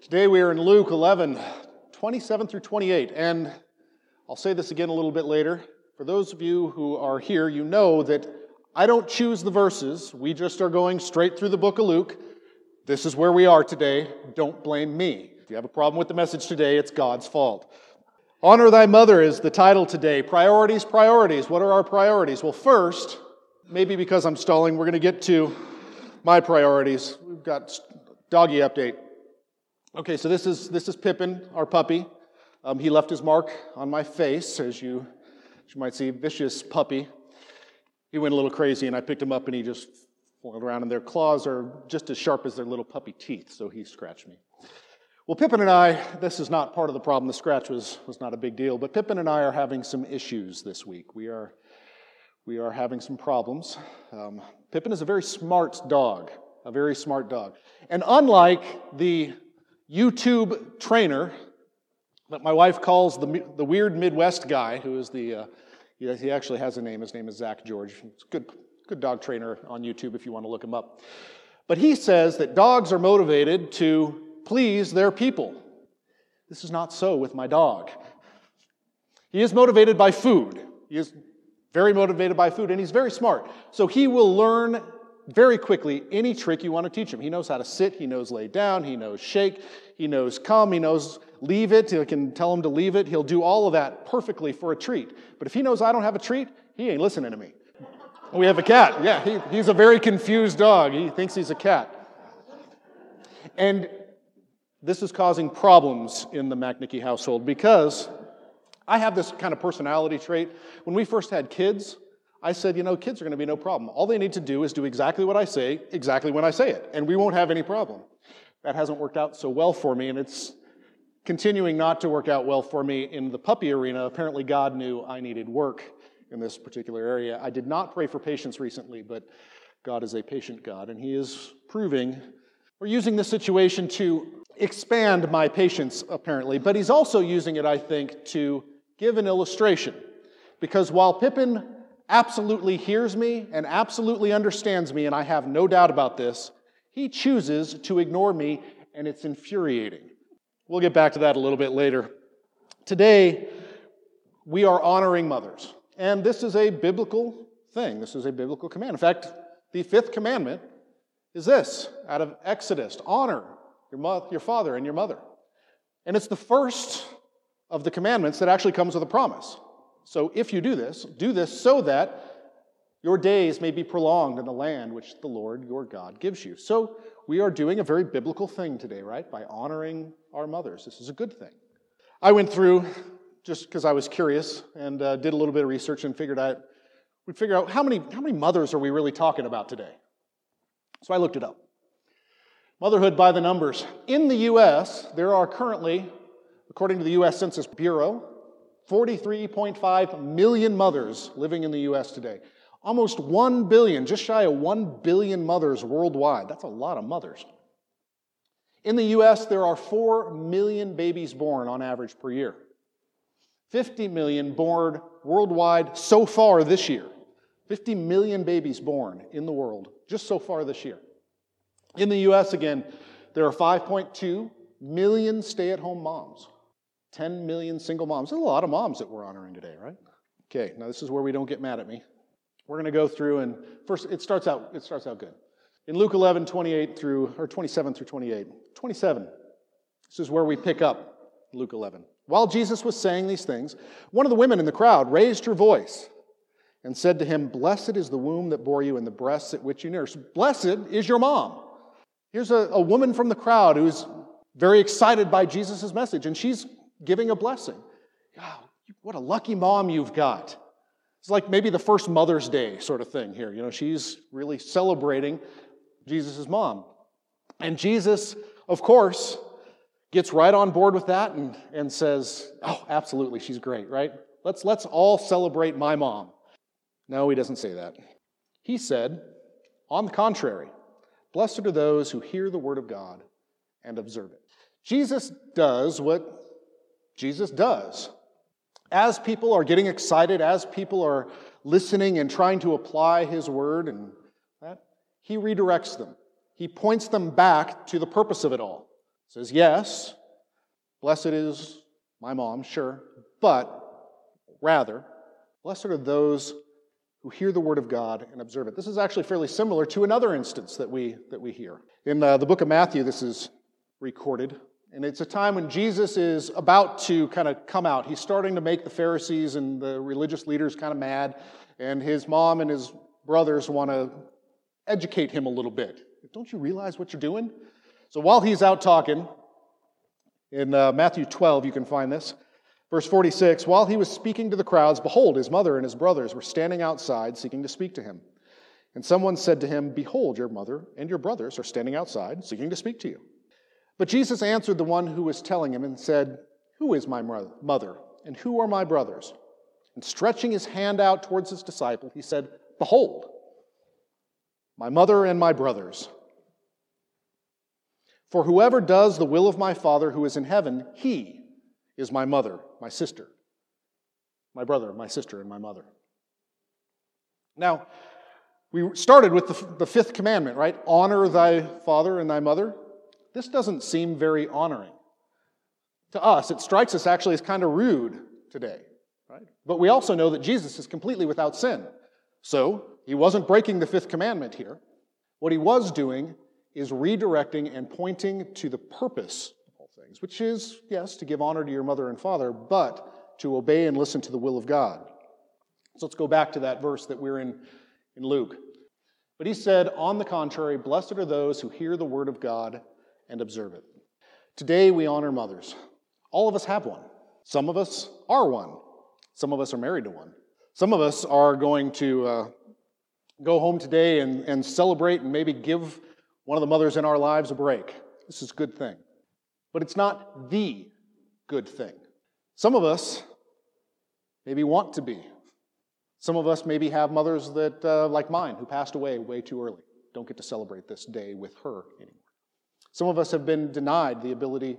Today we are in Luke 11, 27 through 28. And I'll say this again a little bit later. For those of you who are here, you know that I don't choose the verses. We just are going straight through the book of Luke. This is where we are today. Don't blame me. If you have a problem with the message today, it's God's fault. Honor thy mother is the title today. Priorities, priorities. What are our priorities? Well, first, maybe because I'm stalling, we're going to get to my priorities. We've got doggy update. Okay, so this is this is Pippin, our puppy. Um, he left his mark on my face, as you, as you might see, vicious puppy. He went a little crazy, and I picked him up, and he just flung around, and their claws are just as sharp as their little puppy teeth, so he scratched me. Well, Pippin and I, this is not part of the problem. The scratch was, was not a big deal, but Pippin and I are having some issues this week. We are, we are having some problems. Um, Pippin is a very smart dog, a very smart dog. And unlike the YouTube trainer that my wife calls the, the weird Midwest guy, who is the, uh, he actually has a name. His name is Zak George. He's a good, good dog trainer on YouTube if you want to look him up. But he says that dogs are motivated to please their people. This is not so with my dog. He is motivated by food. He is very motivated by food, and he's very smart. So he will learn very quickly any trick you want to teach him. He knows how to sit, he knows lay down, he knows shake, he knows come, he knows leave it, he can tell him to leave it. He'll do all of that perfectly for a treat. But if he knows I don't have a treat, he ain't listening to me. We have a cat. Yeah, he, he's a very confused dog. He thinks he's a cat. And this is causing problems in the Macnicki household because I have this kind of personality trait. When we first had kids, I said, you know, kids are going to be no problem. All they need to do is do exactly what I say, exactly when I say it, and we won't have any problem. That hasn't worked out so well for me, and it's continuing not to work out well for me in the puppy arena. Apparently, God knew I needed work in this particular area. I did not pray for patience recently, but God is a patient God, and He is proving or using this situation to expand my patience, apparently. But He's also using it, I think, to give an illustration. Because while Pippin absolutely hears me and absolutely understands me, and I have no doubt about this, he chooses to ignore me, and it's infuriating. We'll get back to that a little bit later. Today, we are honoring mothers, and this is a biblical thing. This is a biblical command. In fact, the fifth commandment is this out of Exodus honor your, mother, your father and your mother. And it's the first of the commandments that actually comes with a promise. So if you do this, do this so that your days may be prolonged in the land which the Lord your God gives you. So we are doing a very biblical thing today, right? By honoring our mothers. This is a good thing. I went through just because I was curious and uh, did a little bit of research and figured out we'd figure out how many how many mothers are we really talking about today. So I looked it up. Motherhood by the numbers. In the U.S., there are currently, according to the U.S. Census Bureau, 43.5 million mothers living in the US today. Almost 1 billion, just shy of 1 billion mothers worldwide. That's a lot of mothers. In the US, there are 4 million babies born on average per year. 50 million born worldwide so far this year. 50 million babies born in the world just so far this year. In the US, again, there are 5.2 million stay at home moms. 10 million single moms. There's a lot of moms that we're honoring today, right? Okay, now this is where we don't get mad at me. We're going to go through and first it starts out it starts out good. In Luke 11, 28 through or 27 through 28. 27. This is where we pick up Luke 11. While Jesus was saying these things, one of the women in the crowd raised her voice and said to him, Blessed is the womb that bore you and the breasts at which you nursed. Blessed is your mom. Here's a, a woman from the crowd who's very excited by Jesus' message, and she's giving a blessing. Wow, what a lucky mom you've got. It's like maybe the first Mother's Day sort of thing here. You know, she's really celebrating Jesus' mom. And Jesus, of course, gets right on board with that and, and says, Oh, absolutely, she's great, right? Let's, let's all celebrate my mom. No, he doesn't say that. He said, On the contrary, blessed are those who hear the word of God and observe it. Jesus does what Jesus does. As people are getting excited, as people are listening and trying to apply his word and that, he redirects them. He points them back to the purpose of it all. says, Yes, blessed is my mom, sure, but rather, blessed are those who hear the word of God and observe it. This is actually fairly similar to another instance that we, that we hear. In uh, the book of Matthew, this is recorded. And it's a time when Jesus is about to kind of come out. He's starting to make the Pharisees and the religious leaders kind of mad. And his mom and his brothers want to educate him a little bit. Don't you realize what you're doing? So while he's out talking, in uh, Matthew 12, you can find this. Verse 46 While he was speaking to the crowds, behold, his mother and his brothers were standing outside seeking to speak to him. And someone said to him, Behold, your mother and your brothers are standing outside seeking to speak to you. But Jesus answered the one who was telling him and said, Who is my mother and who are my brothers? And stretching his hand out towards his disciple, he said, Behold, my mother and my brothers. For whoever does the will of my Father who is in heaven, he is my mother, my sister, my brother, my sister, and my mother. Now, we started with the, the fifth commandment, right? Honor thy father and thy mother. This doesn't seem very honoring. To us, it strikes us actually as kind of rude today, right? But we also know that Jesus is completely without sin. So, he wasn't breaking the fifth commandment here. What he was doing is redirecting and pointing to the purpose of all things, which is, yes, to give honor to your mother and father, but to obey and listen to the will of God. So let's go back to that verse that we're in in Luke. But he said, On the contrary, blessed are those who hear the word of God and observe it. Today we honor mothers. All of us have one. Some of us are one. Some of us are married to one. Some of us are going to uh, go home today and, and celebrate and maybe give one of the mothers in our lives a break. This is a good thing. But it's not the good thing. Some of us maybe want to be. Some of us maybe have mothers that, uh, like mine, who passed away way too early. Don't get to celebrate this day with her anymore. Some of us have been denied the ability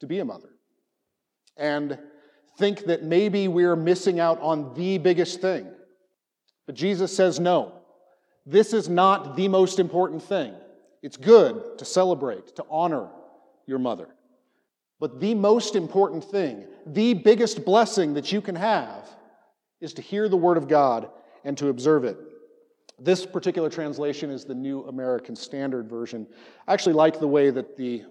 to be a mother and think that maybe we're missing out on the biggest thing. But Jesus says no. This is not the most important thing. It's good to celebrate, to honor your mother. But the most important thing, the biggest blessing that you can have, is to hear the Word of God and to observe it. This particular translation is the New American Standard Version. I actually like the way that the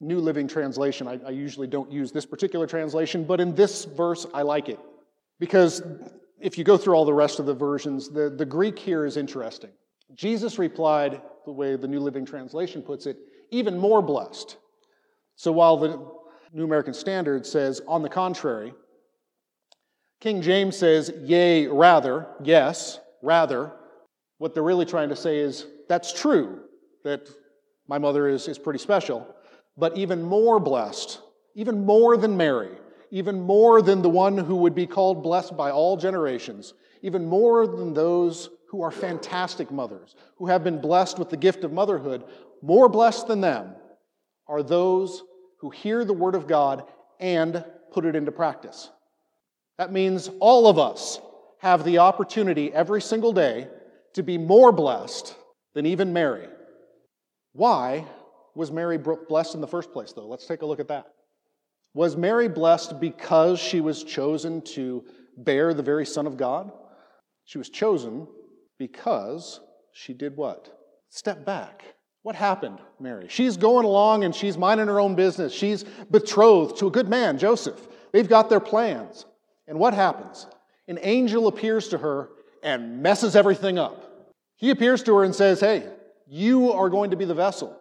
New Living Translation, I, I usually don't use this particular translation, but in this verse, I like it. Because if you go through all the rest of the versions, the, the Greek here is interesting. Jesus replied, the way the New Living Translation puts it, even more blessed. So while the New American Standard says, on the contrary, King James says, yea, rather, yes, rather. What they're really trying to say is, that's true, that my mother is, is pretty special, but even more blessed, even more than Mary, even more than the one who would be called blessed by all generations, even more than those who are fantastic mothers, who have been blessed with the gift of motherhood, more blessed than them are those who hear the word of God and put it into practice. That means all of us have the opportunity every single day to be more blessed than even Mary. Why was Mary blessed in the first place, though? Let's take a look at that. Was Mary blessed because she was chosen to bear the very Son of God? She was chosen because she did what? Step back. What happened, Mary? She's going along and she's minding her own business. She's betrothed to a good man, Joseph. They've got their plans. And what happens? An angel appears to her and messes everything up. He appears to her and says, Hey, you are going to be the vessel.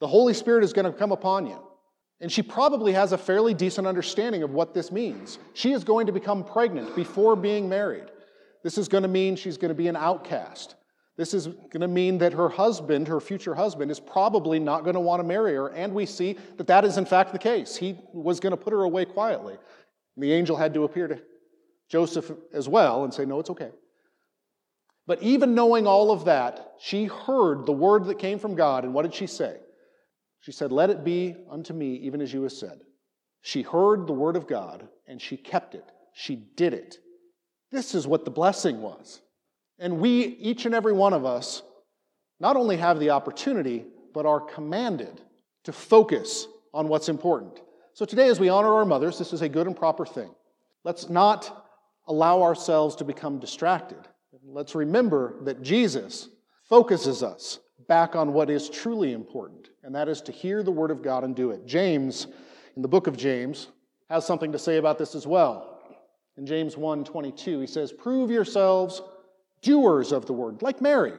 The Holy Spirit is going to come upon you. And she probably has a fairly decent understanding of what this means. She is going to become pregnant before being married. This is going to mean she's going to be an outcast. This is going to mean that her husband, her future husband, is probably not going to want to marry her. And we see that that is, in fact, the case. He was going to put her away quietly. The angel had to appear to Joseph as well and say, No, it's okay. But even knowing all of that, she heard the word that came from God. And what did she say? She said, Let it be unto me, even as you have said. She heard the word of God and she kept it. She did it. This is what the blessing was. And we, each and every one of us, not only have the opportunity, but are commanded to focus on what's important. So today, as we honor our mothers, this is a good and proper thing. Let's not allow ourselves to become distracted. Let's remember that Jesus focuses us back on what is truly important, and that is to hear the Word of God and do it. James, in the book of James, has something to say about this as well. In James 1 22, he says, Prove yourselves doers of the Word, like Mary.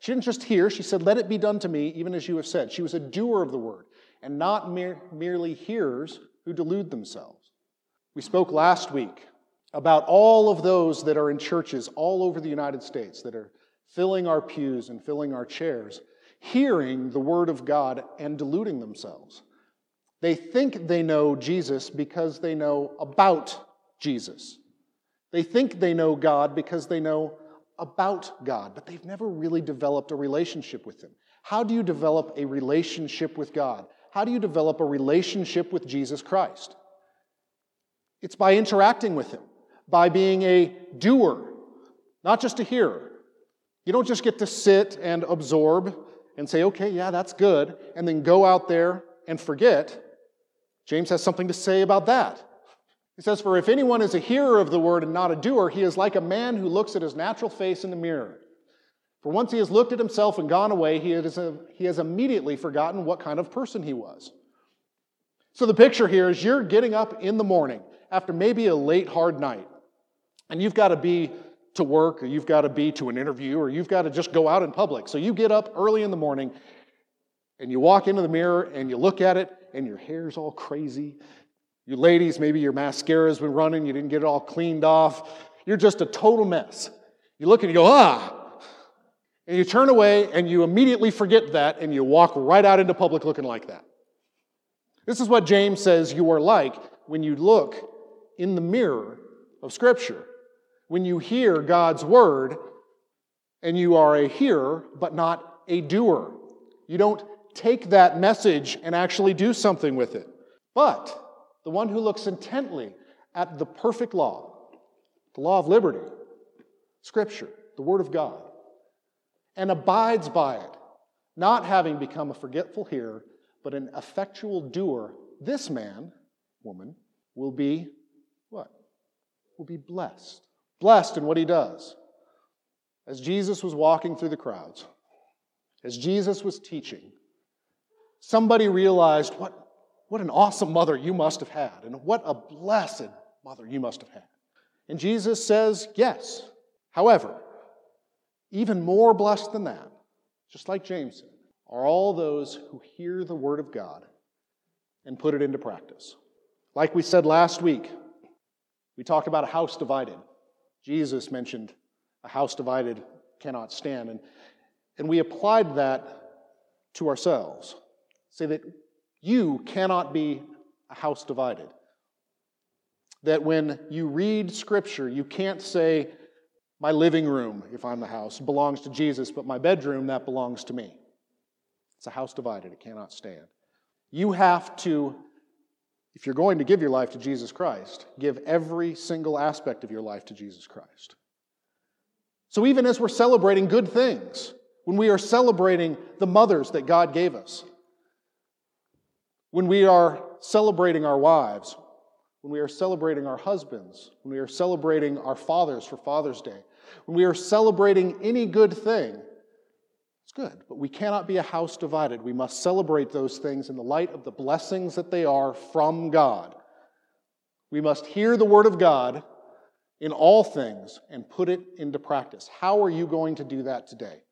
She didn't just hear, she said, Let it be done to me, even as you have said. She was a doer of the Word, and not mere, merely hearers who delude themselves. We spoke last week about all of those that are in churches all over the United States that are filling our pews and filling our chairs, hearing the Word of God and deluding themselves. They think they know Jesus because they know about Jesus. They think they know God because they know about God, but they've never really developed a relationship with Him. How do you develop a relationship with God? How do you develop a relationship with Jesus Christ? It's by interacting with Him, by being a doer, not just a hearer. You don't just get to sit and absorb and say, okay, yeah, that's good, and then go out there and forget. James has something to say about that. He says, For if anyone is a hearer of the word and not a doer, he is like a man who looks at his natural face in the mirror. For once he has looked at himself and gone away, he has, he has immediately forgotten what kind of person he was. So the picture here is you're getting up in the morning after maybe a late, hard night, and you've got to be to work, or you've got to be to an interview, or you've got to just go out in public. So you get up early in the morning and you walk into the mirror and you look at it, and your hair's all crazy. You ladies, maybe your mascara's been running, you didn't get it all cleaned off. You're just a total mess. You look and you go, ah. And you turn away and you immediately forget that and you walk right out into public looking like that. This is what James says you are like when you look in the mirror of Scripture when you hear God's word and you are a hearer but not a doer. You don't take that message and actually do something with it. But the one who looks intently at the perfect law, the law of liberty, Scripture, the Word of God, and abides by it, not having become a forgetful hearer, but an effectual doer, this man, woman, will be what? Will be blessed blessed in what he does. As Jesus was walking through the crowds, as Jesus was teaching, somebody realized what, what an awesome mother you must have had, and what a blessed mother you must have had. And Jesus says, Yes. However, even more blessed than that, just like James said, are all those who hear the word of God and put it into practice. Like we said last week, we talked about a house divided. Jesus mentioned a house divided cannot stand. And, and we applied that to ourselves. Say that you cannot be a house divided. That when you read Scripture, you can't say, my living room, if I'm the house, belongs to Jesus, but my bedroom, that belongs to me. It's a house divided, it cannot stand. You have to if you're going to give your life to Jesus Christ, give every single aspect of your life to Jesus Christ. So even as we're celebrating good things, when we are celebrating the mothers that God gave us, when we are celebrating our wives, when we are celebrating our husbands, when we are celebrating our fathers for Father's Day, when we are celebrating any good thing, good, but we cannot be a house divided. We must celebrate those things in the light of the blessings that they are from God. We must hear the Word of God in all things and put it into practice. How are you going to do that today?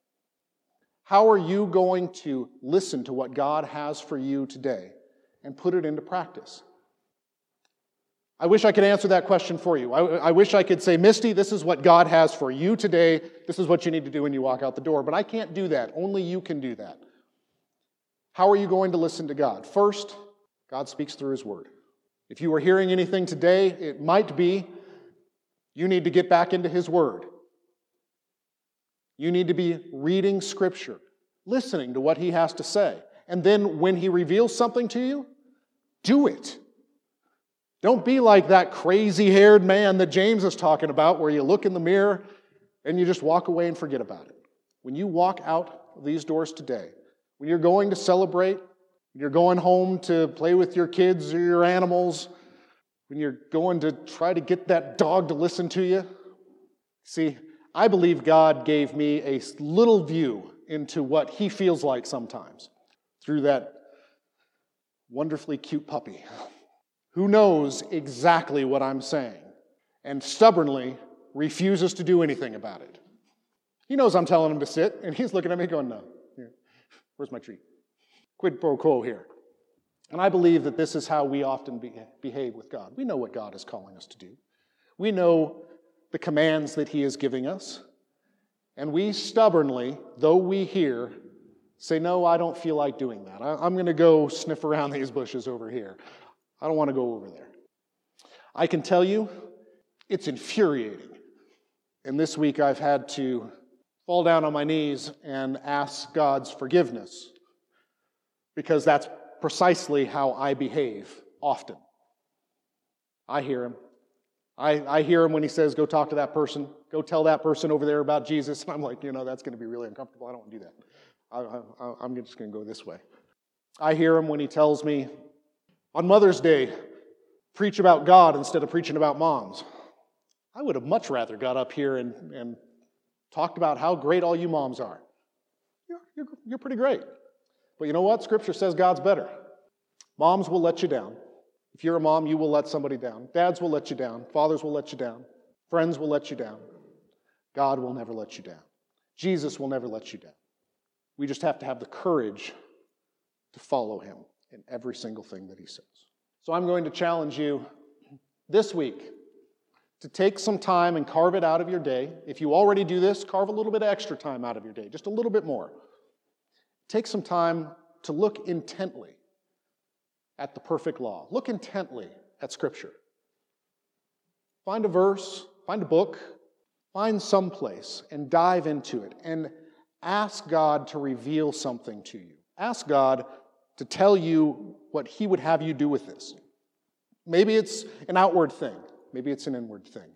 How are you going to listen to what God has for you today and put it into practice? I wish I could answer that question for you. I, I, wish I could say, Misty, this is what God has for you today. This is what you need to do when you walk out the door. But I can't do that. Only you can do that. How are you going to listen to God? First, God speaks through His Word. If you are hearing anything today, it might be you need to get back into His Word. You need to be reading Scripture, listening to what He has to say. And then when He reveals something to you, do it. Don't be like that crazy haired man that James is talking about, where you look in the mirror and you just walk away and forget about it. When you walk out these doors today, when you're going to celebrate when you're going home to play with your kids or your animals, when you're going to try to get that dog to listen to you. See, I believe God gave me a little view into what He feels like sometimes through that wonderfully cute puppy who knows exactly what I'm saying and stubbornly refuses to do anything about it. He knows I'm telling him to sit, and he's looking at me going, No, where's my treat? Quid pro quo here. And I believe that this is how we often be, behave with God. We know what God is calling us to do, we know the commands that He is giving us. And we stubbornly, though we hear, say, No, I don't feel like doing that. I, am going to go sniff around these bushes over here. I don't want to go over there. I can tell you, it's infuriating. And this week I've had to fall down on my knees and ask God's forgiveness because that's precisely how I behave often. I hear him. I, I hear him when he says, Go talk to that person, go tell that person over there about Jesus. And I'm like, You know, that's going to be really uncomfortable. I don't want to do that. I, I, I'm just going to go this way. I hear him when he tells me, on Mother's Day, preach about God instead of preaching about moms. I would have much rather got up here and, and talked about how great all you moms are. You're, you're, you're pretty great. But you know what? Scripture says God's better. Moms will let you down. If you're a mom, you will let somebody down. Dads will let you down. Fathers will let you down. Friends will let you down. God will never let you down. Jesus will never let you down. We just have to have the courage to follow him in every single thing that he says. So I'm going to challenge you this week to take some time and carve it out of your day. If you already do this, carve a little bit extra time out of your day, just a little bit more. Take some time to look intently at the perfect law. Look intently at Scripture. Find a verse, find a book, find some place and dive into it and ask God to reveal something to you. Ask God to tell you what He would have you do with this. Maybe it's an outward thing, maybe it's an inward thing.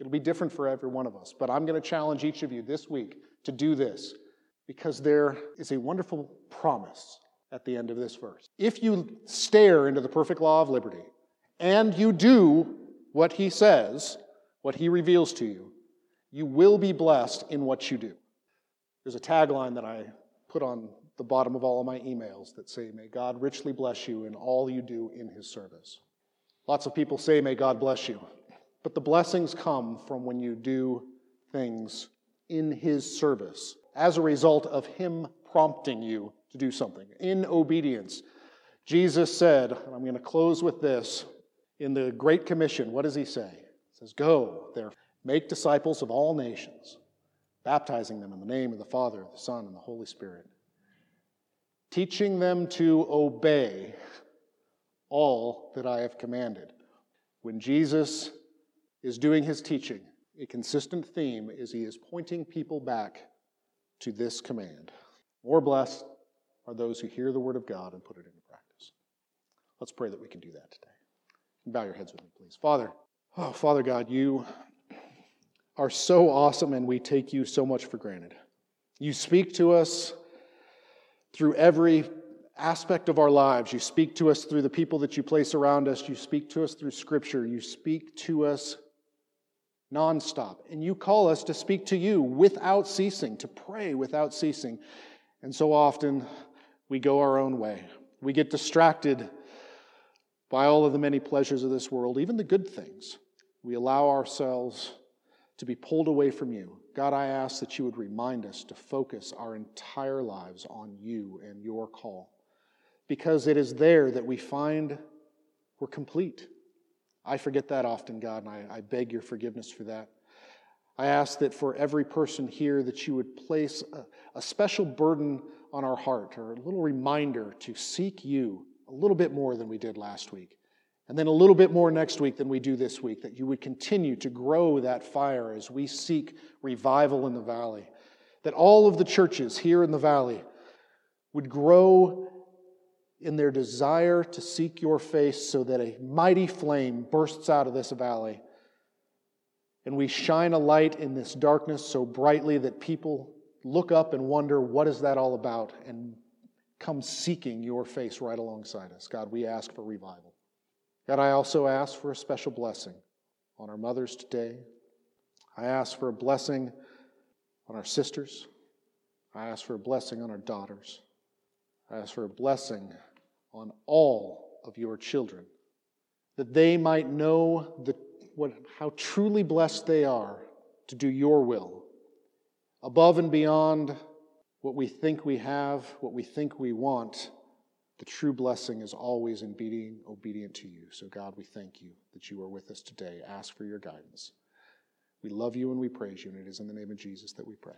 It'll be different for every one of us, but I'm going to challenge each of you this week to do this because there is a wonderful promise at the end of this verse. If you stare into the perfect law of liberty and you do what He says, what He reveals to you, you will be blessed in what you do. There's a tagline that I put on the bottom of all of my emails that say, May God richly bless you in all you do in his service. Lots of people say, May God bless you. But the blessings come from when you do things in his service as a result of him prompting you to do something in obedience. Jesus said, and I'm going to close with this in the Great Commission, what does he say? He says, Go, there, make disciples of all nations, baptizing them in the name of the Father, the Son, and the Holy Spirit teaching them to obey all that I have commanded. When Jesus is doing his teaching, a consistent theme is he is pointing people back to this command. More blessed are those who hear the word of God and put it into practice. Let's pray that we can do that today. Bow your heads with me, please. Father, oh, Father God, you are so awesome and we take you so much for granted. You speak to us through every aspect of our lives. You speak to us through the people that you place around us. You speak to us through Scripture. You speak to us nonstop. And you call us to speak to you without ceasing, to pray without ceasing. And so often we go our own way. We get distracted by all of the many pleasures of this world, even the good things. We allow ourselves to be pulled away from you. God, I ask that you would remind us to focus our entire lives on you and your call, because it is there that we find we're complete. I forget that often, God, and I, I beg your forgiveness for that. I ask that for every person here that you would place a, a special burden on our heart or a little reminder to seek you a little bit more than we did last week. And then a little bit more next week than we do this week, that you would continue to grow that fire as we seek revival in the valley. That all of the churches here in the valley would grow in their desire to seek your face so that a mighty flame bursts out of this valley. And we shine a light in this darkness so brightly that people look up and wonder, what is that all about? And come seeking your face right alongside us. God, we ask for revival. God, I also ask for a special blessing on our mothers today. I ask for a blessing on our sisters. I ask for a blessing on our daughters. I ask for a blessing on all of your children, that they might know the, what, how truly blessed they are to do your will, above and beyond what we think we have, what we think we want. The true blessing is always in being obedient to you. So, God, we thank you that you are with us today. Ask for your guidance. We love you and we praise you, and it is in the name of Jesus that we pray.